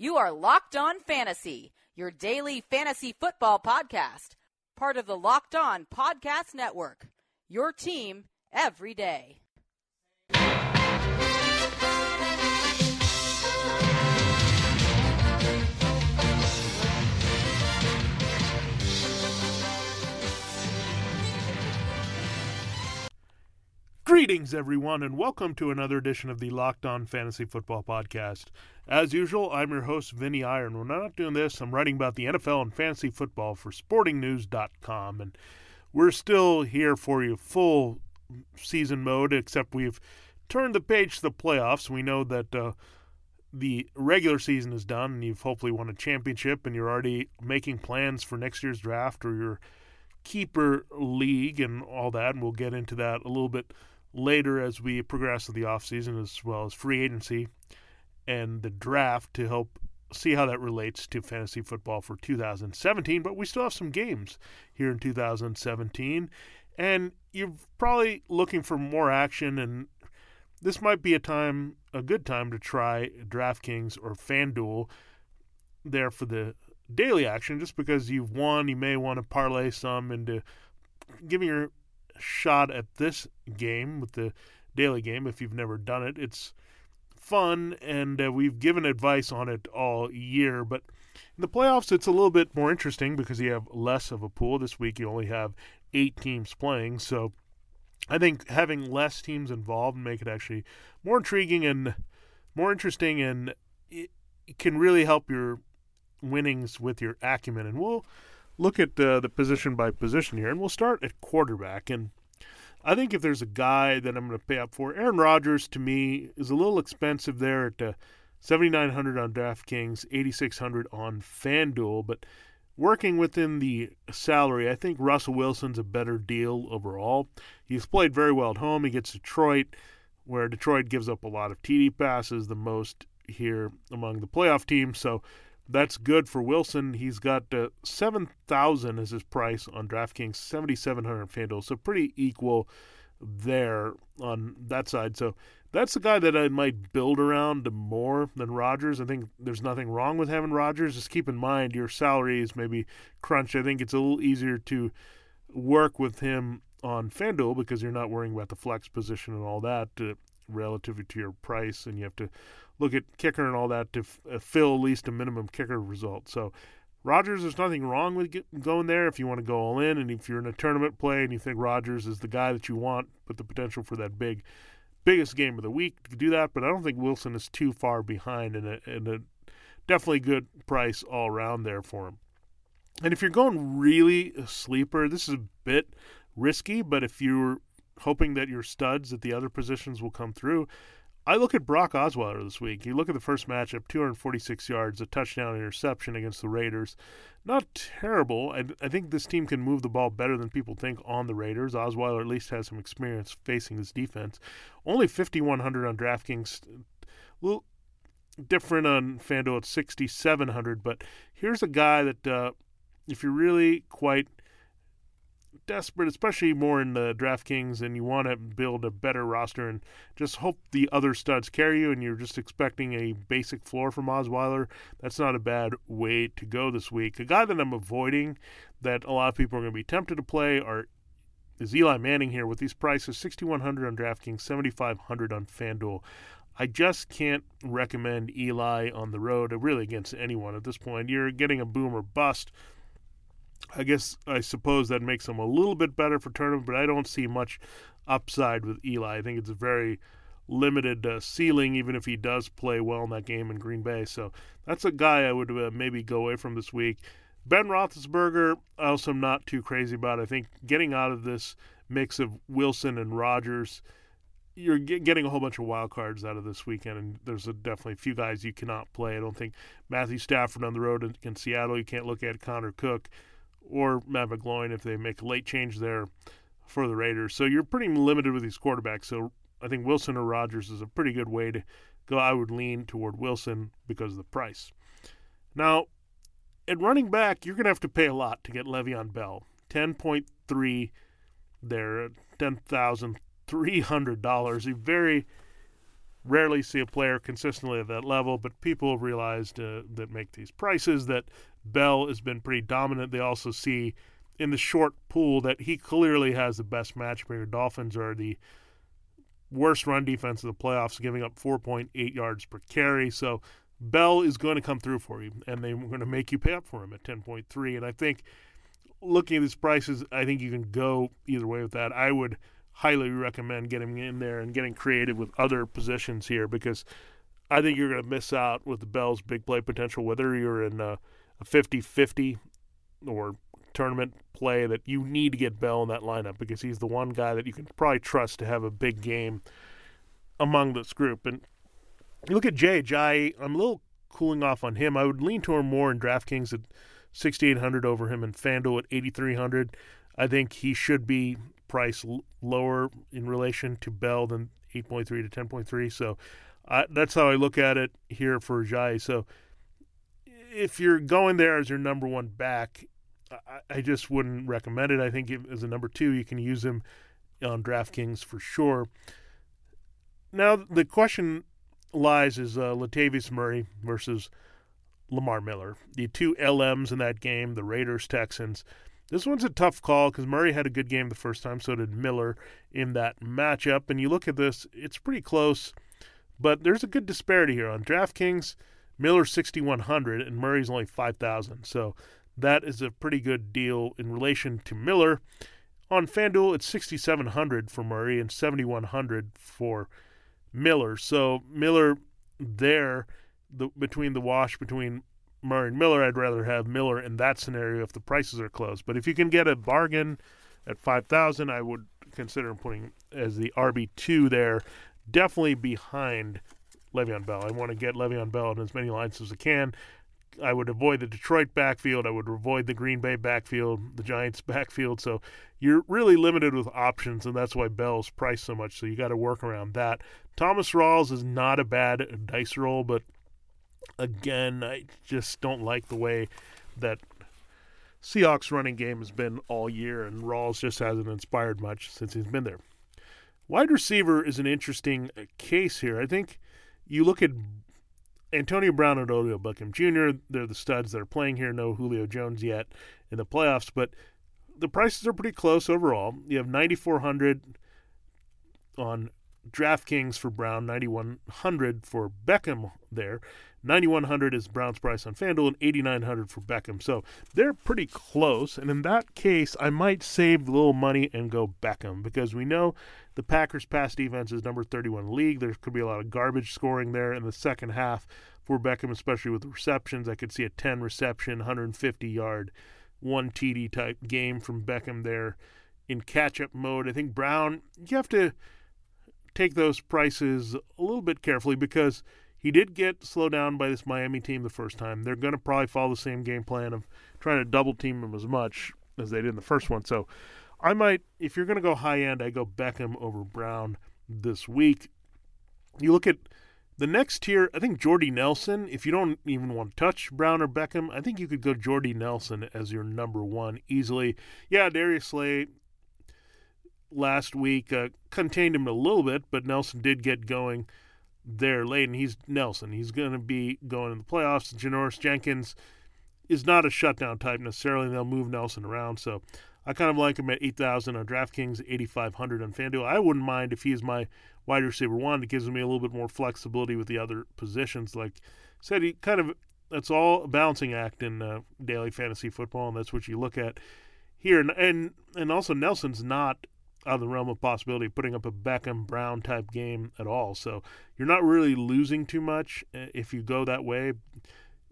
You are Locked On Fantasy, your daily fantasy football podcast. Part of the Locked On Podcast Network. Your team every day. Greetings, everyone, and welcome to another edition of the Locked On Fantasy Football Podcast. As usual, I'm your host, Vinny Iyer. When I'm not doing this, I'm writing about the NFL and fantasy football for SportingNews.com, and we're still here for you full season mode, except we've turned the page to the playoffs. We know that uh, the regular season is done, and you've hopefully won a championship, and you're already making plans for next year's draft or your keeper league and all that, and we'll get into that a little bit later as we progress to the offseason as well as free agency and the draft to help see how that relates to fantasy football for 2017. But we still have some games here in 2017, and you're probably looking for more action. And this might be a time, a good time to try DraftKings or FanDuel there for the daily action, just because you've won. You may want to parlay some into giving your shot at this game with the daily game if you've never done it. It's fun, and uh, we've given advice on it all year. But in the playoffs, it's a little bit more interesting because you have less of a pool. This week, you only have eight teams playing. So I think having less teams involved make it actually more intriguing and more interesting, and it can really help your winnings with your acumen. And we'll look at uh, the position by position here, and we'll start at quarterback. And I think if there's a guy that I'm going to pay up for, Aaron Rodgers to me is a little expensive there at uh, 7,900 on DraftKings, 8,600 on FanDuel, but working within the salary, I think Russell Wilson's a better deal overall. He's played very well at home. He gets Detroit, where Detroit gives up a lot of TD passes, the most here among the playoff teams. So that's good for Wilson. He's got uh, seven thousand as his price on DraftKings, seventy seven hundred FanDuel, so pretty equal there on that side. So that's the guy that I might build around more than Rodgers. I think there's nothing wrong with having Rodgers. Just keep in mind your salary is maybe crunched. I think it's a little easier to work with him on FanDuel because you're not worrying about the flex position and all that uh, relative to your price, and you have to look at kicker and all that to f- uh, fill at least a minimum kicker result. So Rodgers, there's nothing wrong with get, going there if you want to go all in, and if you're in a tournament play and you think Rodgers is the guy that you want with the potential for that big, biggest game of the week to do that. But I don't think Wilson is too far behind, and a, and a definitely good price all around there for him. And if you're going really sleeper, this is a bit risky, but if you're hoping that your studs at the other positions will come through, I look at Brock Osweiler this week. You look at the first matchup 246 yards, a touchdown interception against the Raiders. Not terrible. I, I think this team can move the ball better than people think on the Raiders. Osweiler at least has some experience facing this defense. Only 5,100 on DraftKings. Little different on FanDuel at 6,700, but here's a guy that uh, if you're really quite desperate, especially more in the DraftKings, and you want to build a better roster and just hope the other studs carry you, and you're just expecting a basic floor from Osweiler, that's not a bad way to go this week. A guy that I'm avoiding that a lot of people are going to be tempted to play are is Eli Manning here with these prices 6100 on DraftKings, 7500 on FanDuel. I just can't recommend Eli on the road, really against anyone at this point. You're getting a boom or bust I guess I suppose that makes him a little bit better for tournament, but I don't see much upside with Eli. I think it's a very limited uh, ceiling, even if he does play well in that game in Green Bay. So that's a guy I would uh, maybe go away from this week. Ben Roethlisberger, I also am not too crazy about. I think getting out of this mix of Wilson and Rodgers, you're getting a whole bunch of wild cards out of this weekend, and there's a, definitely a few guys you cannot play. I don't think Matthew Stafford on the road in, in Seattle. You can't look at Connor Cook or Matt McGloin if they make a late change there for the Raiders. So you're pretty limited with these quarterbacks. So I think Wilson or Rodgers is a pretty good way to go. I would lean toward Wilson because of the price. Now, at running back, you're going to have to pay a lot to get Le'Veon Bell. 10.3 there, 10,000 three hundred dollars. You very rarely see a player consistently at that level, but people have realized uh, that make these prices that Bell has been pretty dominant. They also see in the short pool that he clearly has the best matchup here. Dolphins are the worst run defense of the playoffs, giving up 4.8 yards per carry. So Bell is going to come through for you, and they're going to make you pay up for him at 10.3. And I think looking at these prices, I think you can go either way with that. I would – highly recommend getting in there and getting creative with other positions here because I think you're going to miss out with the Bell's big play potential, whether you're in uh, a, 50 50 or tournament play, that you need to get Bell in that lineup because he's the one guy that you can probably trust to have a big game among this group. And you look at Jay Ajayi, I'm a little cooling off on him. I would lean toward more in DraftKings at 6,800 over him and FanDuel at 8,300. I think he should be price l- lower in relation to Bell than 8.3 to 10.3. So uh, that's how I look at it here for Ajayi. So if you're going there as your number one back, I, I just wouldn't recommend it. I think as a number two, you can use him on DraftKings for sure. Now the question lies is uh, Latavius Murray versus Lamar Miller, the two LMs in that game, the Raiders Texans. This one's a tough call because Murray had a good game the first time, so did Miller in that matchup. And you look at this, it's pretty close, but there's a good disparity here. On DraftKings, Miller's 6,100 and Murray's only 5,000. So that is a pretty good deal in relation to Miller. On FanDuel, it's 6,700 for Murray and 7,100 for Miller. So Miller there, the, between the wash between Murray and Miller, I'd rather have Miller in that scenario if the prices are close. But if you can get a bargain at five thousand, I would consider putting as the RB two there, definitely behind Le'Veon Bell. I want to get Le'Veon Bell in as many lines as I can. I would avoid the Detroit backfield. I would avoid the Green Bay backfield, the Giants backfield. So you're really limited with options, and that's why Bell's priced so much. So you got to work around that. Thomas Rawls is not a bad dice roll, but again, I just don't like the way that Seahawks running game has been all year, and Rawls just hasn't inspired much since he's been there. Wide receiver is an interesting uh, case here. I think you look at Antonio Brown and Odell Beckham Jr., they're the studs that are playing here. No Julio Jones yet in the playoffs, but the prices are pretty close overall. You have 9,400 on DraftKings for Brown, 9,100 for Beckham there. 9100 is Brown's price on FanDuel and 8900 for Beckham. So they're pretty close. And in that case, I might save a little money and go Beckham because we know the Packers' pass defense is number 31 league. There could be a lot of garbage scoring there in the second half for Beckham, especially with receptions. I could see a 10 reception, 150 yard, one TD type game from Beckham there in catch up mode. I think Brown, you have to take those prices a little bit carefully because he did get slowed down by this Miami team the first time. They're going to probably follow the same game plan of trying to double team him as much as they did in the first one. So I might, if you're going to go high end, I go Beckham over Brown this week. You look at the next tier, I think Jordy Nelson, if you don't even want to touch Brown or Beckham, I think you could go Jordy Nelson as your number one easily. Yeah, Darius Slay last week uh, contained him a little bit, but Nelson did get going there late, and he's Nelson. He's going to be going in the playoffs. Janoris Jenkins is not a shutdown type necessarily. and They'll move Nelson around, so I kind of like him at 8,000 on DraftKings, 8,500 on FanDuel. I wouldn't mind if he's my wide receiver one. It gives me a little bit more flexibility with the other positions. Like I said, he kind of that's all a balancing act in uh, daily fantasy football, and that's what you look at here. And and, and also Nelson's not out of the realm of possibility of putting up a Beckham Brown type game at all. So you're not really losing too much uh, if you go that way.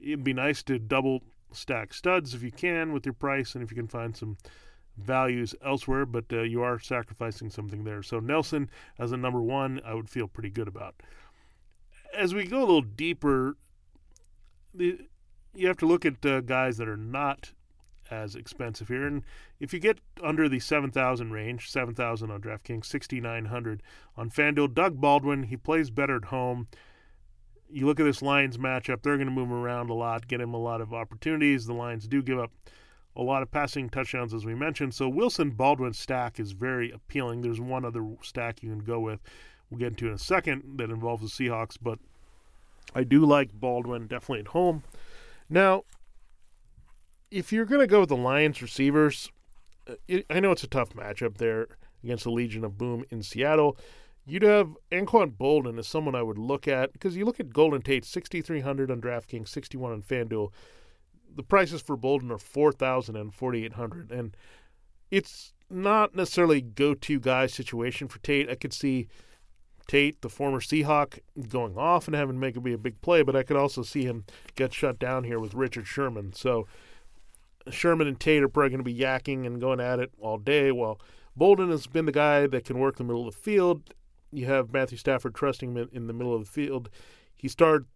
It'd be nice to double stack studs if you can with your price, and if you can find some values elsewhere, but uh, you are sacrificing something there. So Nelson as a number one, I would feel pretty good about. As we go a little deeper, the, you have to look at uh, guys that are not as expensive here. And if you get under the 7,000 range, 7,000 on DraftKings, 6,900 on FanDuel, Doug Baldwin, he plays better at home. You look at this Lions matchup, they're going to move him around a lot, get him a lot of opportunities. The Lions do give up a lot of passing touchdowns, as we mentioned. So Wilson Baldwin stack is very appealing. There's one other stack you can go with. We'll get into in a second that involves the Seahawks, but I do like Baldwin definitely at home. Now, if you're going to go with the Lions receivers, uh, I know it's a tough matchup there against the Legion of Boom in Seattle. You'd have Anquan Boldin as someone I would look at because you look at Golden Tate, 6,300 on DraftKings, 61 on FanDuel. The prices for Boldin are 4,000 and 4,800. And it's not necessarily go-to guy situation for Tate. I could see Tate, the former Seahawk, going off and having to make it be a big play, but I could also see him get shut down here with Richard Sherman. So Sherman and Tate are probably going to be yakking and going at it all day. While Boldin has been the guy that can work the middle of the field. You have Matthew Stafford trusting him in the middle of the field. He started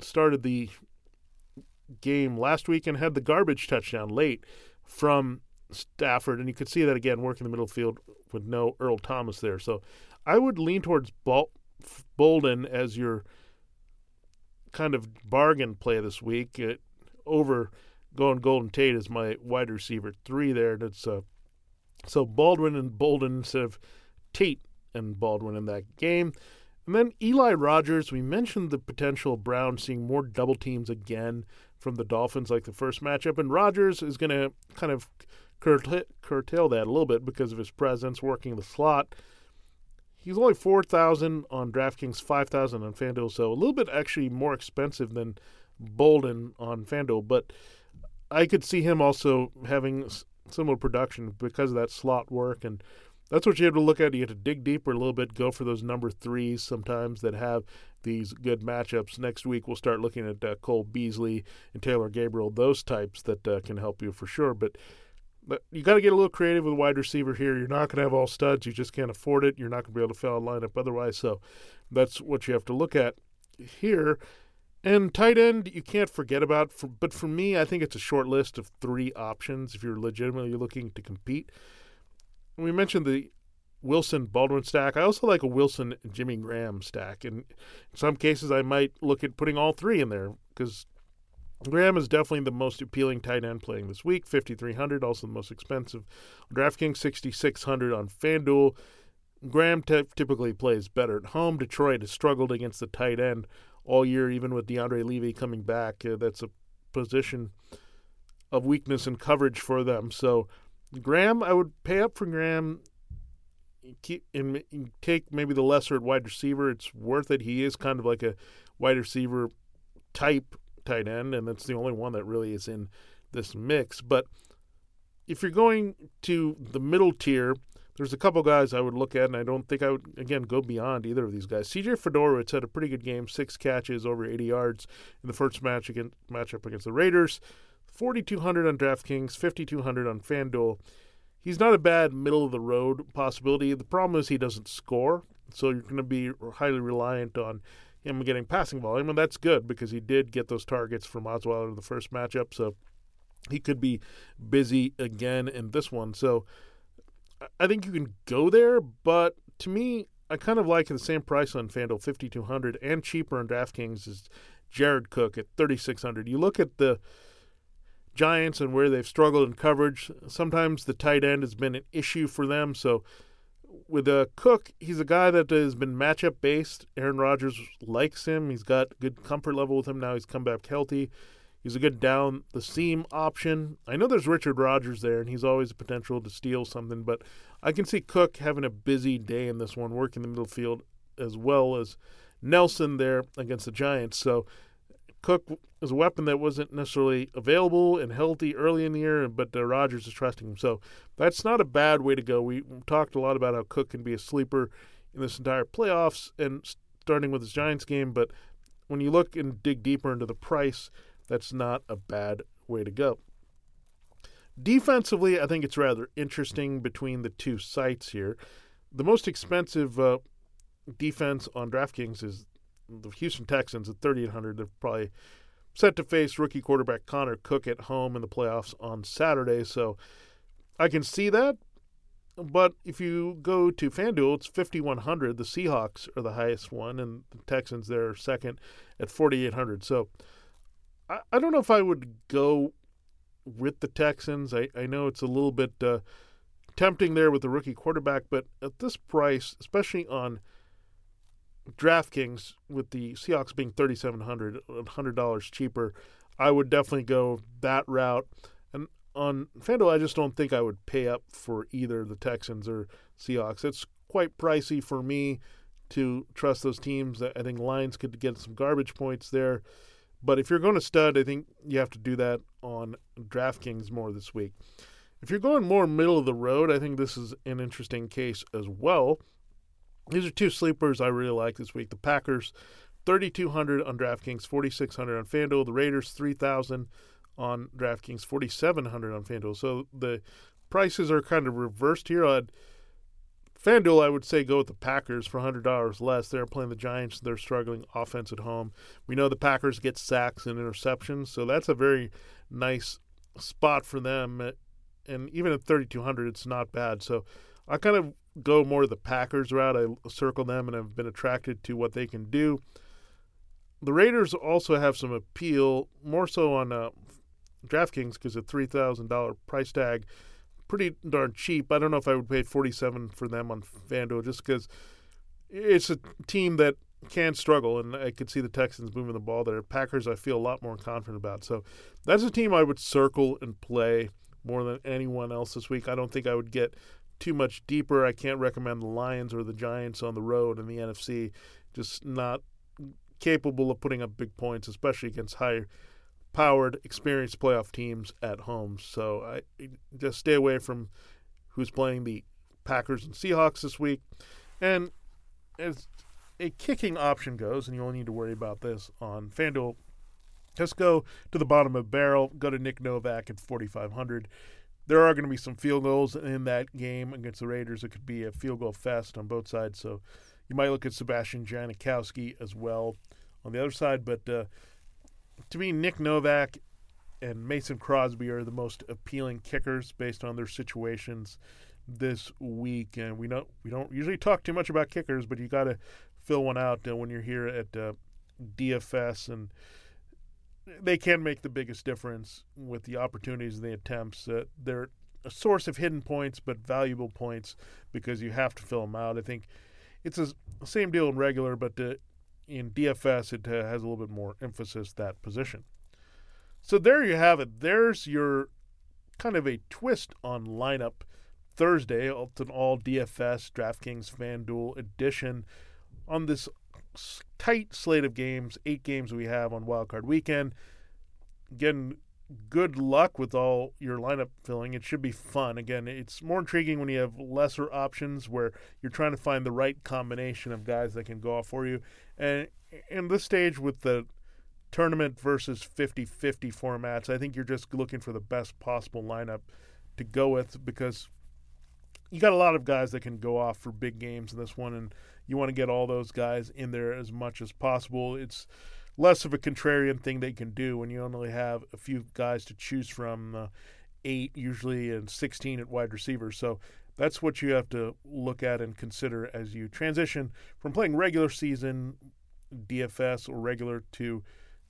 started the game last week and had the garbage touchdown late from Stafford, and you could see that again working the middle field with no Earl Thomas there. So I would lean towards Bol- Boldin as your kind of bargain play this week uh, over going Golden Tate as my wide receiver three there. That's uh, so Baldwin and Boldin instead of Tate and Baldwin in that game. And then Eli Rogers, we mentioned the potential of Brown seeing more double teams again from the Dolphins like the first matchup. And Rogers is going to kind of curtail that a little bit because of his presence working the slot. He's only 4000 on DraftKings, 5000 on FanDuel, so a little bit actually more expensive than Boldin on FanDuel. But I could see him also having similar production because of that slot work, and that's what you have to look at. You have to dig deeper a little bit, go for those number threes sometimes that have these good matchups. Next week we'll start looking at uh, Cole Beasley and Taylor Gabriel, those types that uh, can help you for sure. But but you got to get a little creative with wide receiver here. You're not going to have all studs. You just can't afford it. You're not going to be able to fill a lineup otherwise. So that's what you have to look at here. And tight end, you can't forget about. For, but for me, I think it's a short list of three options if you're legitimately looking to compete. We mentioned the Wilson Baldwin stack. I also like a Wilson Jimmy Graham stack. And in some cases, I might look at putting all three in there because Graham is definitely the most appealing tight end playing this week. 5,300, also the most expensive. DraftKings 6,600 on FanDuel. Graham t- typically plays better at home. Detroit has struggled against the tight end all year, even with DeAndre Levy coming back. Uh, that's a position of weakness and coverage for them. So, Graham, I would pay up for Graham. Keep and take maybe the lesser at wide receiver. It's worth it. He is kind of like a wide receiver type tight end, and that's the only one that really is in this mix. But if you're going to the middle tier, there's a couple guys I would look at, and I don't think I would, again, go beyond either of these guys. CJ Fiedorowicz had a pretty good game, six catches, over 80 yards in the first match against, matchup against the Raiders. 4,200 on DraftKings, 5,200 on FanDuel. He's not a bad middle of the road possibility. The problem is he doesn't score, so you're going to be highly reliant on him getting passing volume, and that's good because he did get those targets from Osweiler in the first matchup, so he could be busy again in this one. So I think you can go there, but to me, I kind of like the same price on FanDuel, 5200 and cheaper on DraftKings is Jared Cook at 3600 You look at the Giants and where they've struggled in coverage. Sometimes the tight end has been an issue for them. So with uh, Cook, he's a guy that has been matchup based. Aaron Rodgers likes him. He's got good comfort level with him now. He's come back healthy. He's a good down the seam option. I know there's Richard Rodgers there, and he's always a potential to steal something, but I can see Cook having a busy day in this one, working the middle field as well as Nelson there against the Giants. So Cook is a weapon that wasn't necessarily available and healthy early in the year, but uh, Rodgers is trusting him. So that's not a bad way to go. We talked a lot about how Cook can be a sleeper in this entire playoffs and starting with his Giants game, but when you look and dig deeper into the price, that's not a bad way to go. Defensively, I think it's rather interesting between the two sites here. The most expensive uh, defense on DraftKings is the Houston Texans at 3,800. They're probably set to face rookie quarterback Connor Cook at home in the playoffs on Saturday. So I can see that. But if you go to FanDuel, it's 5,100. The Seahawks are the highest one, and the Texans, they're second at 4,800. So I, I don't know if I would go with the Texans. I, I know it's a little bit uh, tempting there with the rookie quarterback, but at this price, especially on DraftKings, with the Seahawks being thirty seven hundred, hundred dollars cheaper, I would definitely go that route. And on FanDuel, I just don't think I would pay up for either the Texans or Seahawks. It's quite pricey for me to trust those teams. I think Lions could get some garbage points there. But if you're going to stud, I think you have to do that on DraftKings more this week. If you're going more middle of the road, I think this is an interesting case as well. These are two sleepers I really like this week. The Packers, 3,200 on DraftKings, 4,600 on FanDuel. The Raiders, 3,000 on DraftKings, 4,700 on FanDuel. So the prices are kind of reversed here. I'd FanDuel, I would say go with the Packers for $100 less. They're playing the Giants. They're struggling offense at home. We know the Packers get sacks and interceptions, so that's a very nice spot for them. And even at 3,200, it's not bad. So I kind of go more the Packers route. I circle them and I've been attracted to what they can do. The Raiders also have some appeal, more so on uh, DraftKings because of $3,000 price tag pretty darn cheap. I don't know if I would pay 47 for them on FanDuel just because it's a team that can struggle, and I could see the Texans moving the ball there. Packers, I feel a lot more confident about. So that's a team I would circle and play more than anyone else this week. I don't think I would get too much deeper. I can't recommend the Lions or the Giants on the road in the NFC. Just not capable of putting up big points, especially against higher powered, experienced playoff teams at home. So I just stay away from who's playing the Packers and Seahawks this week. And as a kicking option goes, and you only need to worry about this on FanDuel, just go to the bottom of barrel, go to Nick Novak at 4,500. There are going to be some field goals in that game against the Raiders. It could be a field goal fest on both sides. So you might look at Sebastian Janikowski as well on the other side. But uh, to me, Nick Novak and Mason Crosby are the most appealing kickers based on their situations this week. And we know we don't usually talk too much about kickers, but you got to fill one out uh, when you're here at uh, DFS, and they can make the biggest difference with the opportunities and the attempts. Uh, they're a source of hidden points, but valuable points because you have to fill them out. I think it's the same deal in regular, but uh, in DFS, it uh, has a little bit more emphasis that position. So there you have it. There's your kind of a twist on lineup Thursday. It's an all DFS DraftKings FanDuel edition on this tight slate of games, eight games we have on Wildcard Weekend. Again, good luck with all your lineup filling. It should be fun. Again, it's more intriguing when you have lesser options where you're trying to find the right combination of guys that can go off for you. And in this stage with the tournament versus 50-50 formats, I think you're just looking for the best possible lineup to go with because you got a lot of guys that can go off for big games in this one and you want to get all those guys in there as much as possible. It's less of a contrarian thing they can do when you only have a few guys to choose from, uh, eight usually and 16 at wide receiver. So that's what you have to look at and consider as you transition from playing regular season DFS or regular to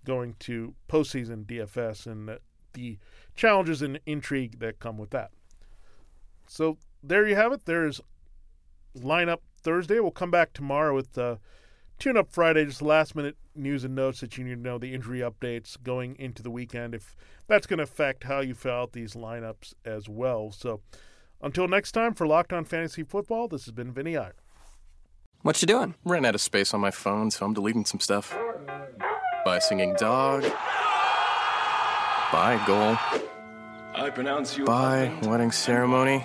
going to postseason DFS and the challenges and intrigue that come with that. So there you have it. There's lineup Thursday. We'll come back tomorrow with uh, Tune Up Friday, just last minute news and notes that you need to know, the injury updates going into the weekend, if that's going to affect how you fill out these lineups as well. So until next time, for Locked On Fantasy Football, this has been Vinny Iyer. What you doing? Ran out of space on my phone, so I'm deleting some stuff. Bye singing dog. Bye goal. I pronounce you. Bye wedding ceremony.